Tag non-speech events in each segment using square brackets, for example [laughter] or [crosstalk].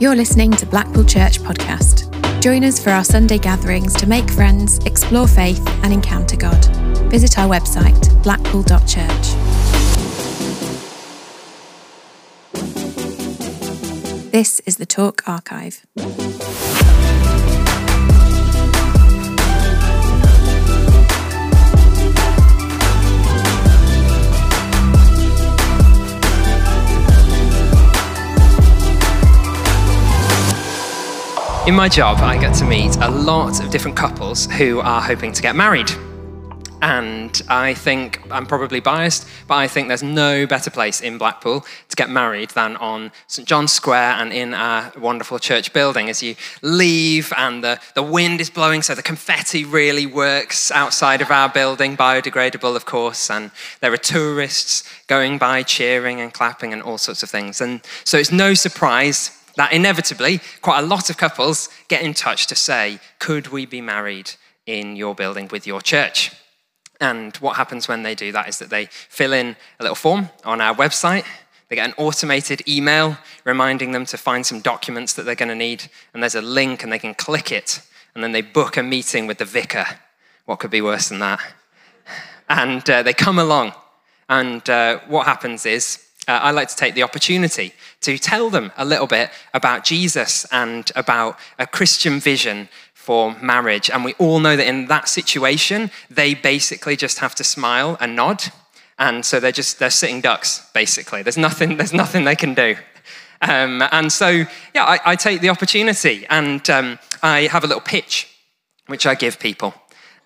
You're listening to Blackpool Church Podcast. Join us for our Sunday gatherings to make friends, explore faith, and encounter God. Visit our website, blackpool.church. This is the Talk Archive. In my job, I get to meet a lot of different couples who are hoping to get married. And I think I'm probably biased, but I think there's no better place in Blackpool to get married than on St John's Square and in our wonderful church building. As you leave and the, the wind is blowing, so the confetti really works outside of our building, biodegradable, of course, and there are tourists going by cheering and clapping and all sorts of things. And so it's no surprise that inevitably quite a lot of couples get in touch to say, Could we be married in your building with your church? And what happens when they do that is that they fill in a little form on our website. They get an automated email reminding them to find some documents that they're going to need. And there's a link, and they can click it. And then they book a meeting with the vicar. What could be worse than that? And uh, they come along. And uh, what happens is uh, I like to take the opportunity to tell them a little bit about Jesus and about a Christian vision for marriage. And we all know that in that situation, they basically just have to smile and nod. And so they're just, they're sitting ducks, basically. There's nothing, there's nothing they can do. Um, and so, yeah, I, I, take the opportunity and um, I have a little pitch, which I give people.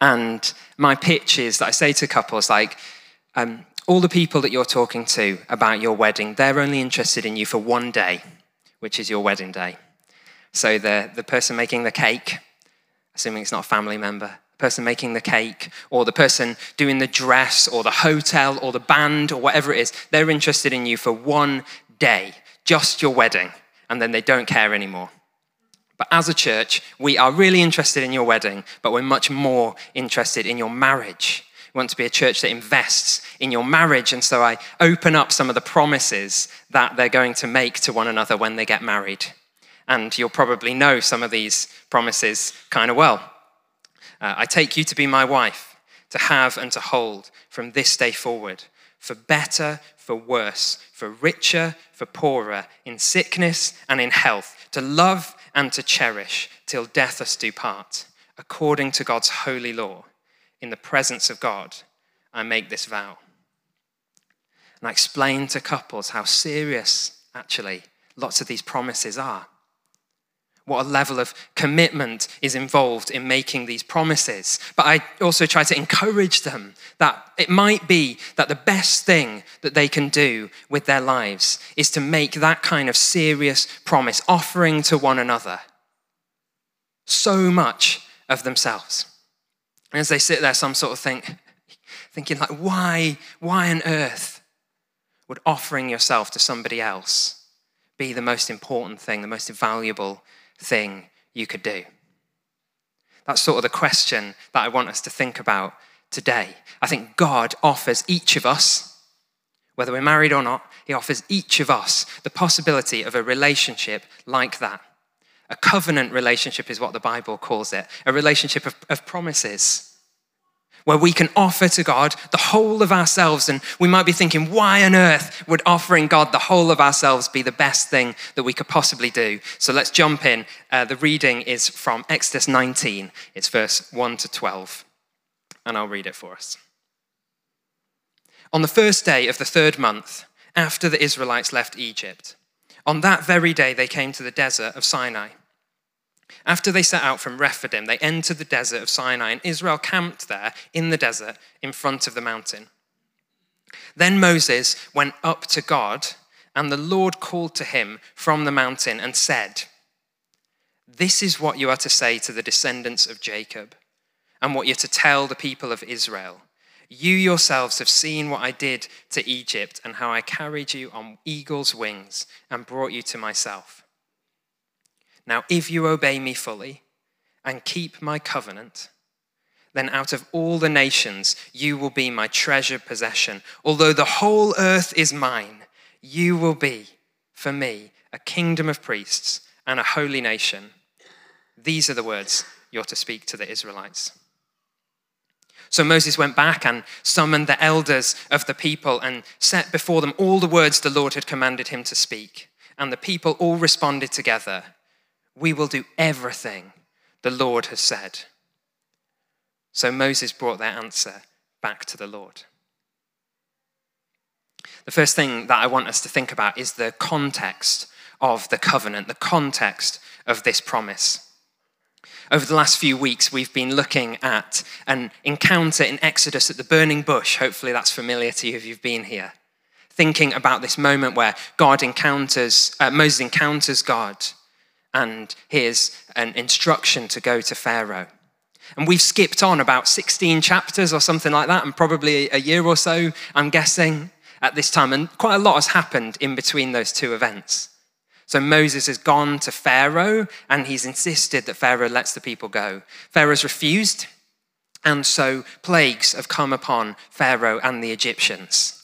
And my pitch is that I say to couples, like, um, all the people that you're talking to about your wedding, they're only interested in you for one day, which is your wedding day. So the, the person making the cake, assuming it's not a family member, the person making the cake, or the person doing the dress, or the hotel, or the band, or whatever it is, they're interested in you for one day, just your wedding, and then they don't care anymore. But as a church, we are really interested in your wedding, but we're much more interested in your marriage we want to be a church that invests in your marriage. And so I open up some of the promises that they're going to make to one another when they get married. And you'll probably know some of these promises kind of well. Uh, I take you to be my wife, to have and to hold from this day forward, for better, for worse, for richer, for poorer, in sickness and in health, to love and to cherish till death us do part, according to God's holy law in the presence of God, I make this vow. And I explain to couples how serious, actually, lots of these promises are. What a level of commitment is involved in making these promises. But I also try to encourage them that it might be that the best thing that they can do with their lives is to make that kind of serious promise, offering to one another so much of themselves. And as they sit there, some sort of think, thinking like, why, why on earth would offering yourself to somebody else be the most important thing, the most valuable thing you could do? That's sort of the question that I want us to think about today. I think God offers each of us, whether we're married or not, He offers each of us the possibility of a relationship like that. A covenant relationship is what the Bible calls it a relationship of, of promises where we can offer to God the whole of ourselves. And we might be thinking, why on earth would offering God the whole of ourselves be the best thing that we could possibly do? So let's jump in. Uh, the reading is from Exodus 19, it's verse 1 to 12. And I'll read it for us. On the first day of the third month, after the Israelites left Egypt, on that very day they came to the desert of Sinai. After they set out from Rephidim, they entered the desert of Sinai, and Israel camped there in the desert in front of the mountain. Then Moses went up to God, and the Lord called to him from the mountain and said, This is what you are to say to the descendants of Jacob, and what you're to tell the people of Israel. You yourselves have seen what I did to Egypt, and how I carried you on eagle's wings and brought you to myself. Now, if you obey me fully and keep my covenant, then out of all the nations you will be my treasured possession. Although the whole earth is mine, you will be for me a kingdom of priests and a holy nation. These are the words you're to speak to the Israelites. So Moses went back and summoned the elders of the people and set before them all the words the Lord had commanded him to speak. And the people all responded together We will do everything the Lord has said. So Moses brought their answer back to the Lord. The first thing that I want us to think about is the context of the covenant, the context of this promise. Over the last few weeks, we've been looking at an encounter in Exodus at the burning bush. Hopefully, that's familiar to you if you've been here. Thinking about this moment where God encounters, uh, Moses encounters God and hears an instruction to go to Pharaoh. And we've skipped on about 16 chapters or something like that, and probably a year or so, I'm guessing, at this time. And quite a lot has happened in between those two events. So Moses has gone to Pharaoh and he's insisted that Pharaoh lets the people go. Pharaoh's refused, and so plagues have come upon Pharaoh and the Egyptians.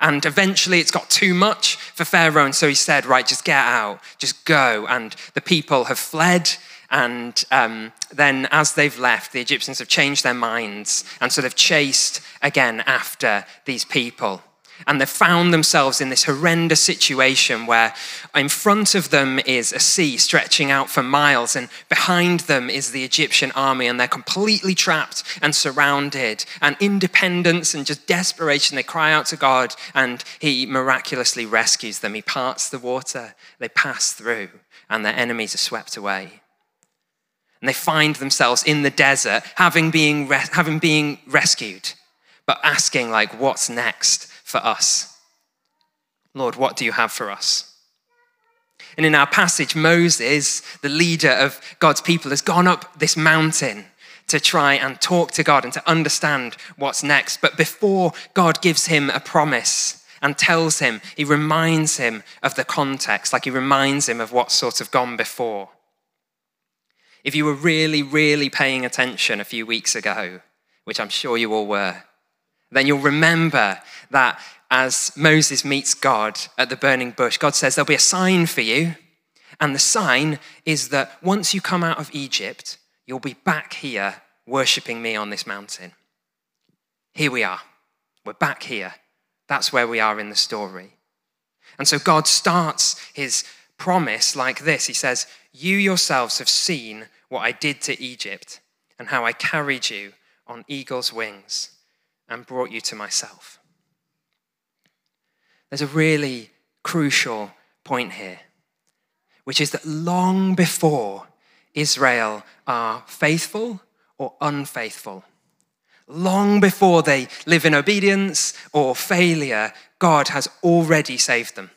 And eventually it's got too much for Pharaoh, and so he said, Right, just get out, just go. And the people have fled. And um, then, as they've left, the Egyptians have changed their minds and sort of chased again after these people. And they've found themselves in this horrendous situation where in front of them is a sea stretching out for miles, and behind them is the Egyptian army, and they're completely trapped and surrounded. And independence and just desperation, they cry out to God, and He miraculously rescues them. He parts the water, they pass through, and their enemies are swept away. And they find themselves in the desert, having been, having been rescued, but asking, like, what's next? For us. Lord, what do you have for us? And in our passage, Moses, the leader of God's people, has gone up this mountain to try and talk to God and to understand what's next. But before God gives him a promise and tells him, he reminds him of the context, like he reminds him of what's sort of gone before. If you were really, really paying attention a few weeks ago, which I'm sure you all were, then you'll remember that as Moses meets God at the burning bush, God says, There'll be a sign for you. And the sign is that once you come out of Egypt, you'll be back here worshiping me on this mountain. Here we are. We're back here. That's where we are in the story. And so God starts his promise like this He says, You yourselves have seen what I did to Egypt and how I carried you on eagle's wings and brought you to myself. There's a really crucial point here, which is that long before Israel are faithful or unfaithful, long before they live in obedience or failure, God has already saved them.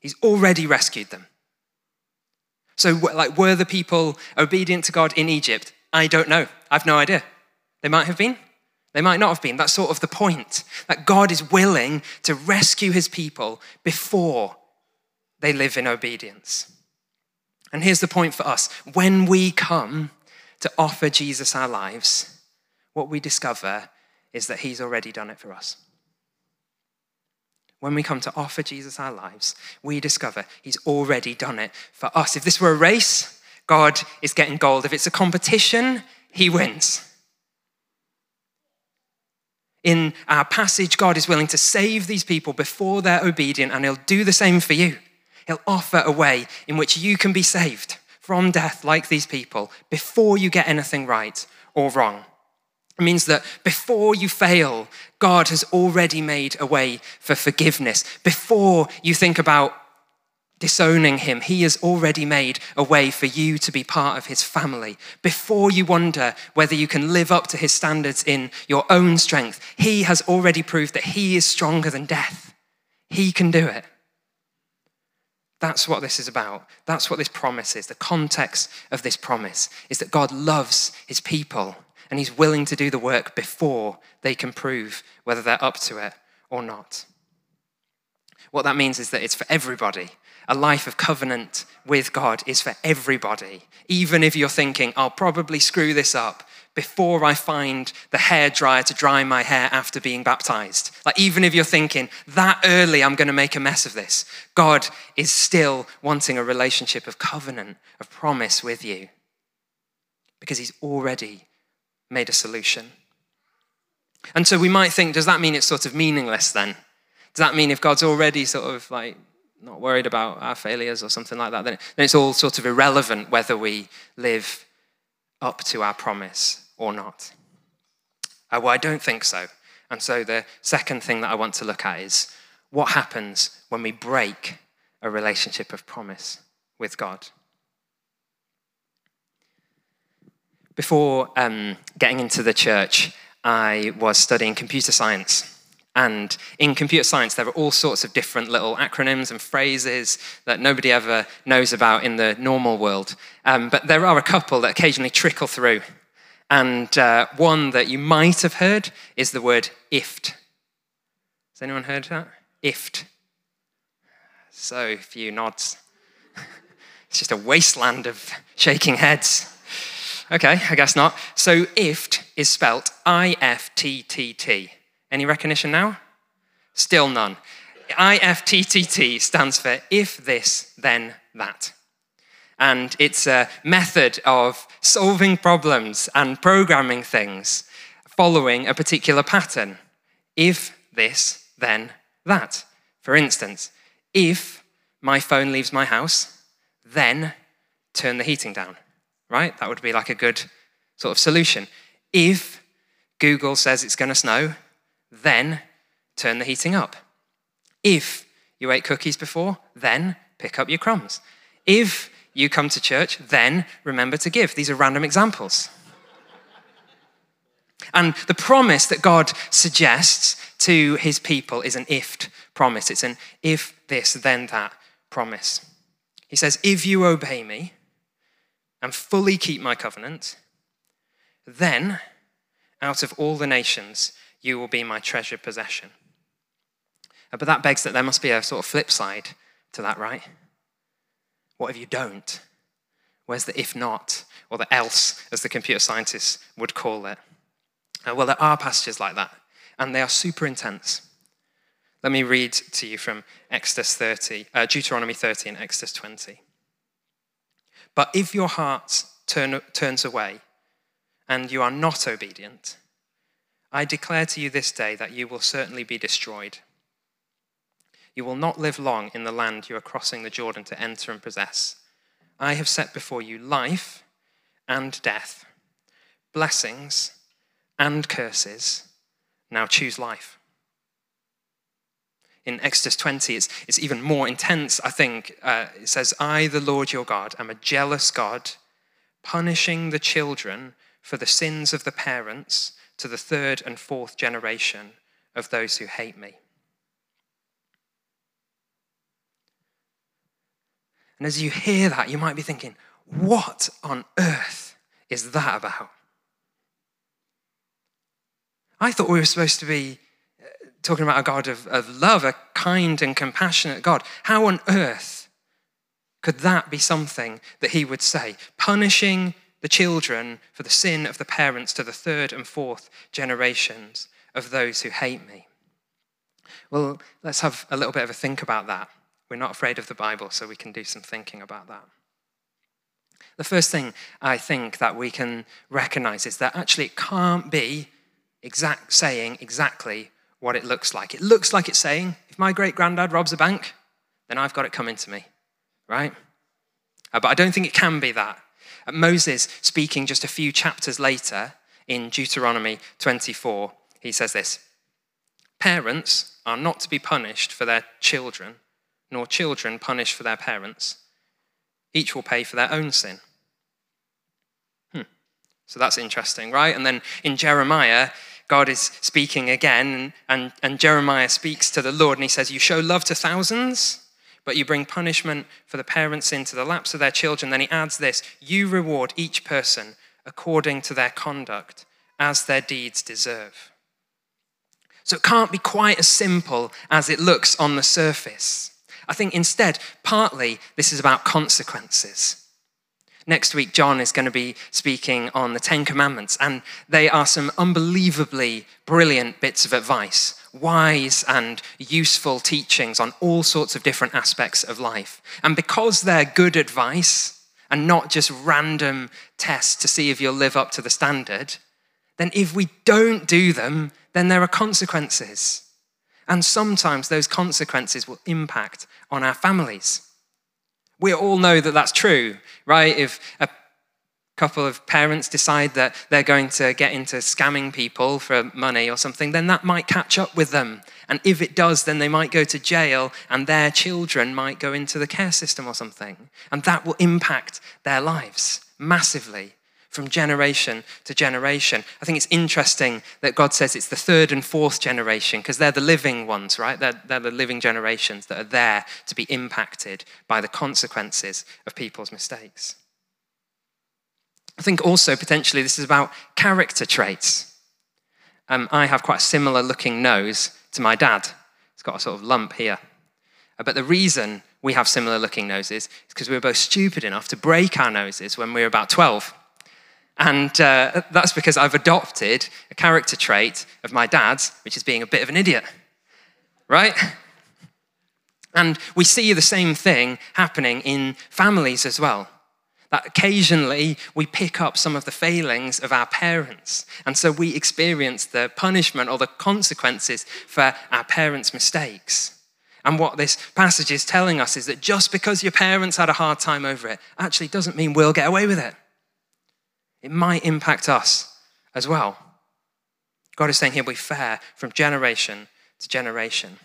He's already rescued them. So, like, were the people obedient to God in Egypt? I don't know. I've no idea. They might have been. They might not have been. That's sort of the point. That God is willing to rescue his people before they live in obedience. And here's the point for us when we come to offer Jesus our lives, what we discover is that he's already done it for us. When we come to offer Jesus our lives, we discover he's already done it for us. If this were a race, God is getting gold. If it's a competition, he wins. In our passage, God is willing to save these people before they're obedient, and He'll do the same for you. He'll offer a way in which you can be saved from death like these people before you get anything right or wrong. It means that before you fail, God has already made a way for forgiveness. Before you think about disowning him, he has already made a way for you to be part of his family. Before you wonder whether you can live up to his standards in your own strength, he has already proved that he is stronger than death. He can do it. That's what this is about. That's what this promise is. The context of this promise is that God loves his people and he's willing to do the work before they can prove whether they're up to it or not. What that means is that it's for everybody a life of covenant with God is for everybody. Even if you're thinking, I'll probably screw this up, before I find the hair dryer to dry my hair after being baptized. Like, even if you're thinking that early, I'm going to make a mess of this, God is still wanting a relationship of covenant, of promise with you, because He's already made a solution. And so we might think, does that mean it's sort of meaningless then? Does that mean if God's already sort of like not worried about our failures or something like that, then it's all sort of irrelevant whether we live up to our promise or not? Uh, well, I don't think so. And so the second thing that I want to look at is what happens when we break a relationship of promise with God. Before um, getting into the church, I was studying computer science. And in computer science, there are all sorts of different little acronyms and phrases that nobody ever knows about in the normal world. Um, but there are a couple that occasionally trickle through. And uh, one that you might have heard is the word IFT. Has anyone heard that? IFT. So few nods. [laughs] it's just a wasteland of shaking heads. Okay, I guess not. So IFT is spelt I F T T T. Any recognition now? Still none. IFTTT stands for if this, then that. And it's a method of solving problems and programming things following a particular pattern. If this, then that. For instance, if my phone leaves my house, then turn the heating down, right? That would be like a good sort of solution. If Google says it's going to snow, then turn the heating up. If you ate cookies before, then pick up your crumbs. If you come to church, then remember to give. These are random examples. and the promise that God suggests to his people is an if promise. It's an if this, then that promise. He says, If you obey me and fully keep my covenant, then out of all the nations you will be my treasured possession. Uh, but that begs that there must be a sort of flip side to that, right? What if you don't? Where's the if not, or the else, as the computer scientists would call it? Uh, well, there are passages like that, and they are super intense. Let me read to you from Exodus 30, uh, Deuteronomy 30 and Exodus 20. But if your heart turn, turns away and you are not obedient, I declare to you this day that you will certainly be destroyed. You will not live long in the land you are crossing the Jordan to enter and possess. I have set before you life and death, blessings and curses. Now choose life. In Exodus 20, it's, it's even more intense, I think. Uh, it says, I, the Lord your God, am a jealous God, punishing the children for the sins of the parents to the third and fourth generation of those who hate me. And as you hear that, you might be thinking, what on earth is that about? I thought we were supposed to be uh, talking about a God of, of love, a kind and compassionate God. How on earth could that be something that he would say? Punishing the children for the sin of the parents to the third and fourth generations of those who hate me. Well, let's have a little bit of a think about that. We're not afraid of the Bible, so we can do some thinking about that. The first thing I think that we can recognize is that actually it can't be exact saying exactly what it looks like. It looks like it's saying, if my great granddad robs a bank, then I've got it coming to me, right? Uh, but I don't think it can be that. Moses, speaking just a few chapters later in Deuteronomy 24, he says this Parents are not to be punished for their children, nor children punished for their parents. Each will pay for their own sin. Hmm. So that's interesting, right? And then in Jeremiah, God is speaking again, and, and Jeremiah speaks to the Lord, and he says, You show love to thousands but you bring punishment for the parents into the laps of their children. Then he adds this you reward each person according to their conduct as their deeds deserve. So it can't be quite as simple as it looks on the surface. I think instead, partly this is about consequences. Next week, John is going to be speaking on the Ten Commandments, and they are some unbelievably brilliant bits of advice, wise and useful teachings on all sorts of different aspects of life. And because they're good advice and not just random tests to see if you'll live up to the standard, then if we don't do them, then there are consequences. And sometimes those consequences will impact on our families. We all know that that's true, right? If a couple of parents decide that they're going to get into scamming people for money or something, then that might catch up with them. And if it does, then they might go to jail and their children might go into the care system or something. And that will impact their lives massively from generation to generation. I think it's interesting that God says it's the third and fourth generation because they're the living ones, right? They're, they're the living generations that are there to be impacted by the consequences of people's mistakes. I think also potentially this is about character traits. Um, I have quite a similar looking nose to my dad. It's got a sort of lump here. Uh, but the reason we have similar looking noses is because we were both stupid enough to break our noses when we were about 12. And uh, that's because I've adopted a character trait of my dad's, which is being a bit of an idiot, right? And we see the same thing happening in families as well. That occasionally we pick up some of the failings of our parents. And so we experience the punishment or the consequences for our parents' mistakes. And what this passage is telling us is that just because your parents had a hard time over it actually doesn't mean we'll get away with it it might impact us as well. God is saying he'll be fair from generation to generation.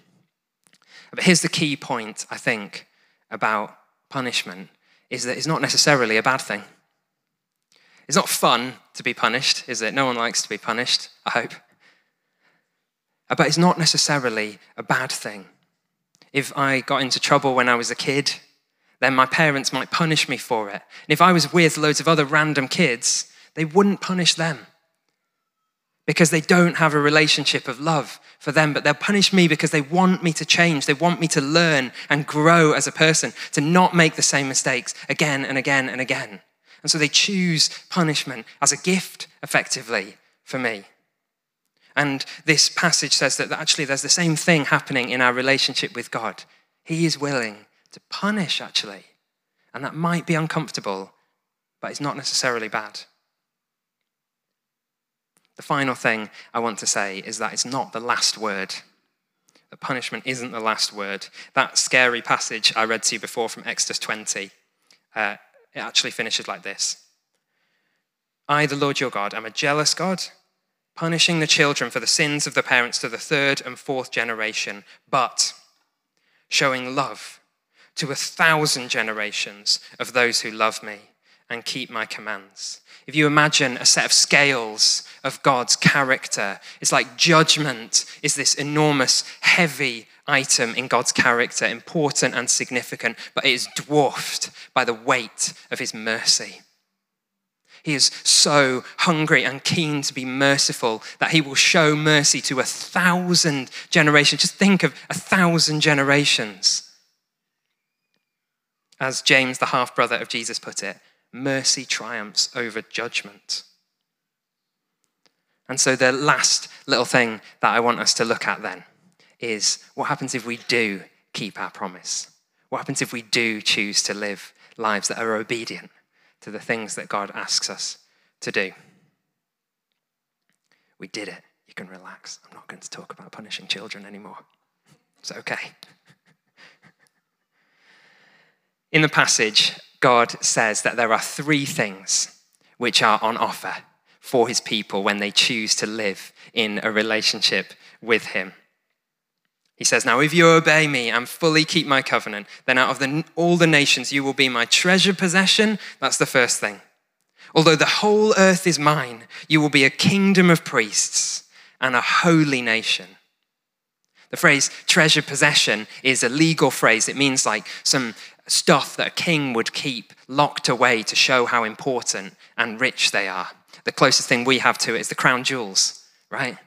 But here's the key point, I think, about punishment is that it's not necessarily a bad thing. It's not fun to be punished, is it? No one likes to be punished, I hope. Uh, but it's not necessarily a bad thing. If I got into trouble when I was a kid, then my parents might punish me for it. And if I was with loads of other random kids, they wouldn't punish them because they don't have a relationship of love for them, but they'll punish me because they want me to change. They want me to learn and grow as a person, to not make the same mistakes again and again and again. And so they choose punishment as a gift, effectively, for me. And this passage says that actually there's the same thing happening in our relationship with God. He is willing to punish, actually. And that might be uncomfortable, but it's not necessarily bad. The final thing I want to say is that it's not the last word. The punishment isn't the last word. That scary passage I read to you before from Exodus 20, uh, it actually finishes like this I, the Lord your God, am a jealous God, punishing the children for the sins of the parents to the third and fourth generation, but showing love to a thousand generations of those who love me and keep my commands. If you imagine a set of scales of God's character. It's like judgment is this enormous, heavy item in God's character, important and significant, but it is dwarfed by the weight of his mercy. He is so hungry and keen to be merciful that he will show mercy to a thousand generations. Just think of a thousand generations. As James, the half brother of Jesus, put it, mercy triumphs over judgment. And so, the last little thing that I want us to look at then is what happens if we do keep our promise? What happens if we do choose to live lives that are obedient to the things that God asks us to do? We did it. You can relax. I'm not going to talk about punishing children anymore. It's okay. [laughs] In the passage, God says that there are three things which are on offer for his people when they choose to live in a relationship with him. He says, Now, if you obey me and fully keep my covenant, then out of the, all the nations you will be my treasure possession. That's the first thing. Although the whole earth is mine, you will be a kingdom of priests and a holy nation. The phrase treasure possession is a legal phrase. It means like some stuff that a king would keep locked away to show how important and rich they are. The closest thing we have to it is the crown jewels, right?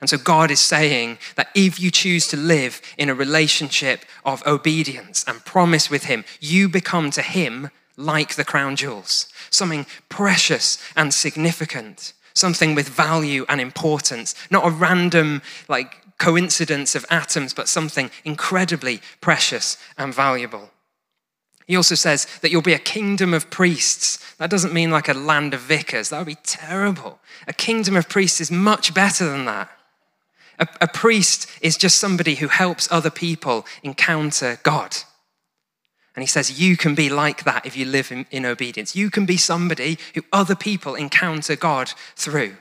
And so God is saying that if you choose to live in a relationship of obedience and promise with Him, you become to Him like the crown jewels, something precious and significant, something with value and importance, not a random, like, coincidence of atoms, but something incredibly precious and valuable. He also says that you'll be a kingdom of priests. That doesn't mean like a land of vicars. That would be terrible. A kingdom of priests is much better than that. A, a priest is just somebody who helps other people encounter God. And he says, You can be like that if you live in, in, obedience. You can be somebody who other people encounter God through.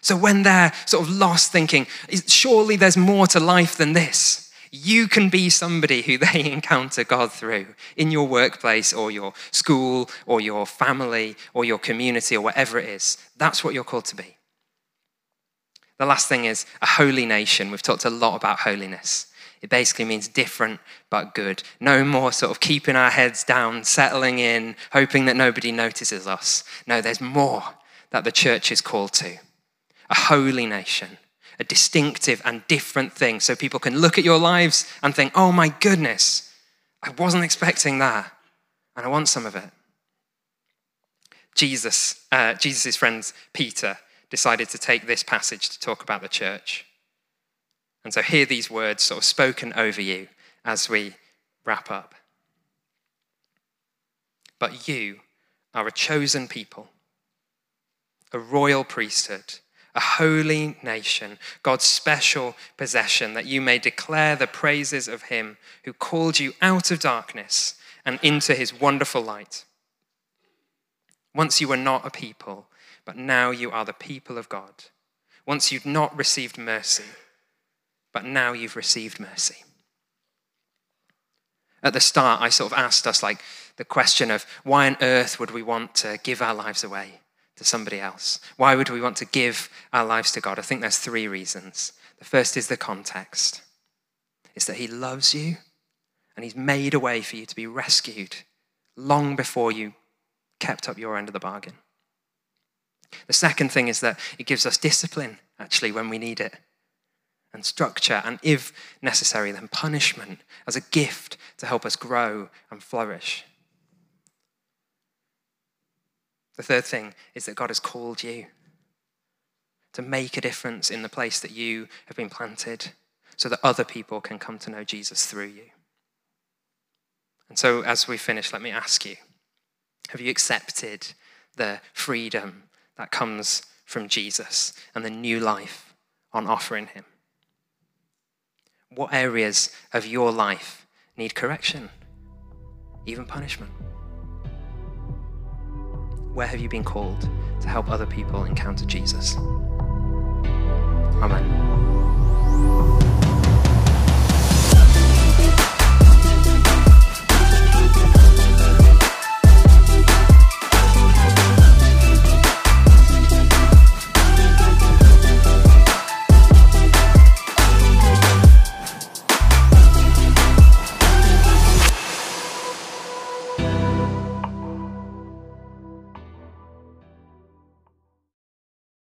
So when they're sort of lost thinking, surely there's more to life than this, you can be somebody who they [laughs] encounter God through in your workplace or your school or your family or your community or whatever it is. That's what you're called to be. The last thing is a holy nation. We've talked a lot about holiness. It basically means different but good. No more sort of keeping our heads down, settling in, hoping that nobody notices us. No, there's more that the church is called to a holy nation, a distinctive and different thing. So people can look at your lives and think, oh my goodness, I wasn't expecting that, and I want some of it. Jesus, uh, Jesus' friends, Peter, decided to take this passage to talk about the church. And so hear these words sort of spoken over you as we wrap up. But you are a chosen people, a royal priesthood a holy nation, God's special possession, that you may declare the praises of him who called you out of darkness and into his wonderful light. Once you were not a people, but now you are the people of God. Once you'd not received mercy, but now you've received mercy. At the start, I sort of asked us like the question of why on earth would we want to give our lives away? To somebody else? Why would we want to give our lives to God? I think there's three reasons. The first is the context. It's that he loves you and he's made a way for you to be rescued long before you kept up your end of the bargain. The second thing is that it gives us discipline, actually, when we need it, and structure, and if necessary, then punishment as a gift to help us grow and flourish. The third thing is that God has called you to make a difference in the place that you have been planted so that other people can come to know Jesus through you. And so, as we finish, let me ask you have you accepted the freedom that comes from Jesus and the new life on offer in Him? What areas of your life need correction, even punishment? Where have you been called to help other people encounter Jesus? Amen.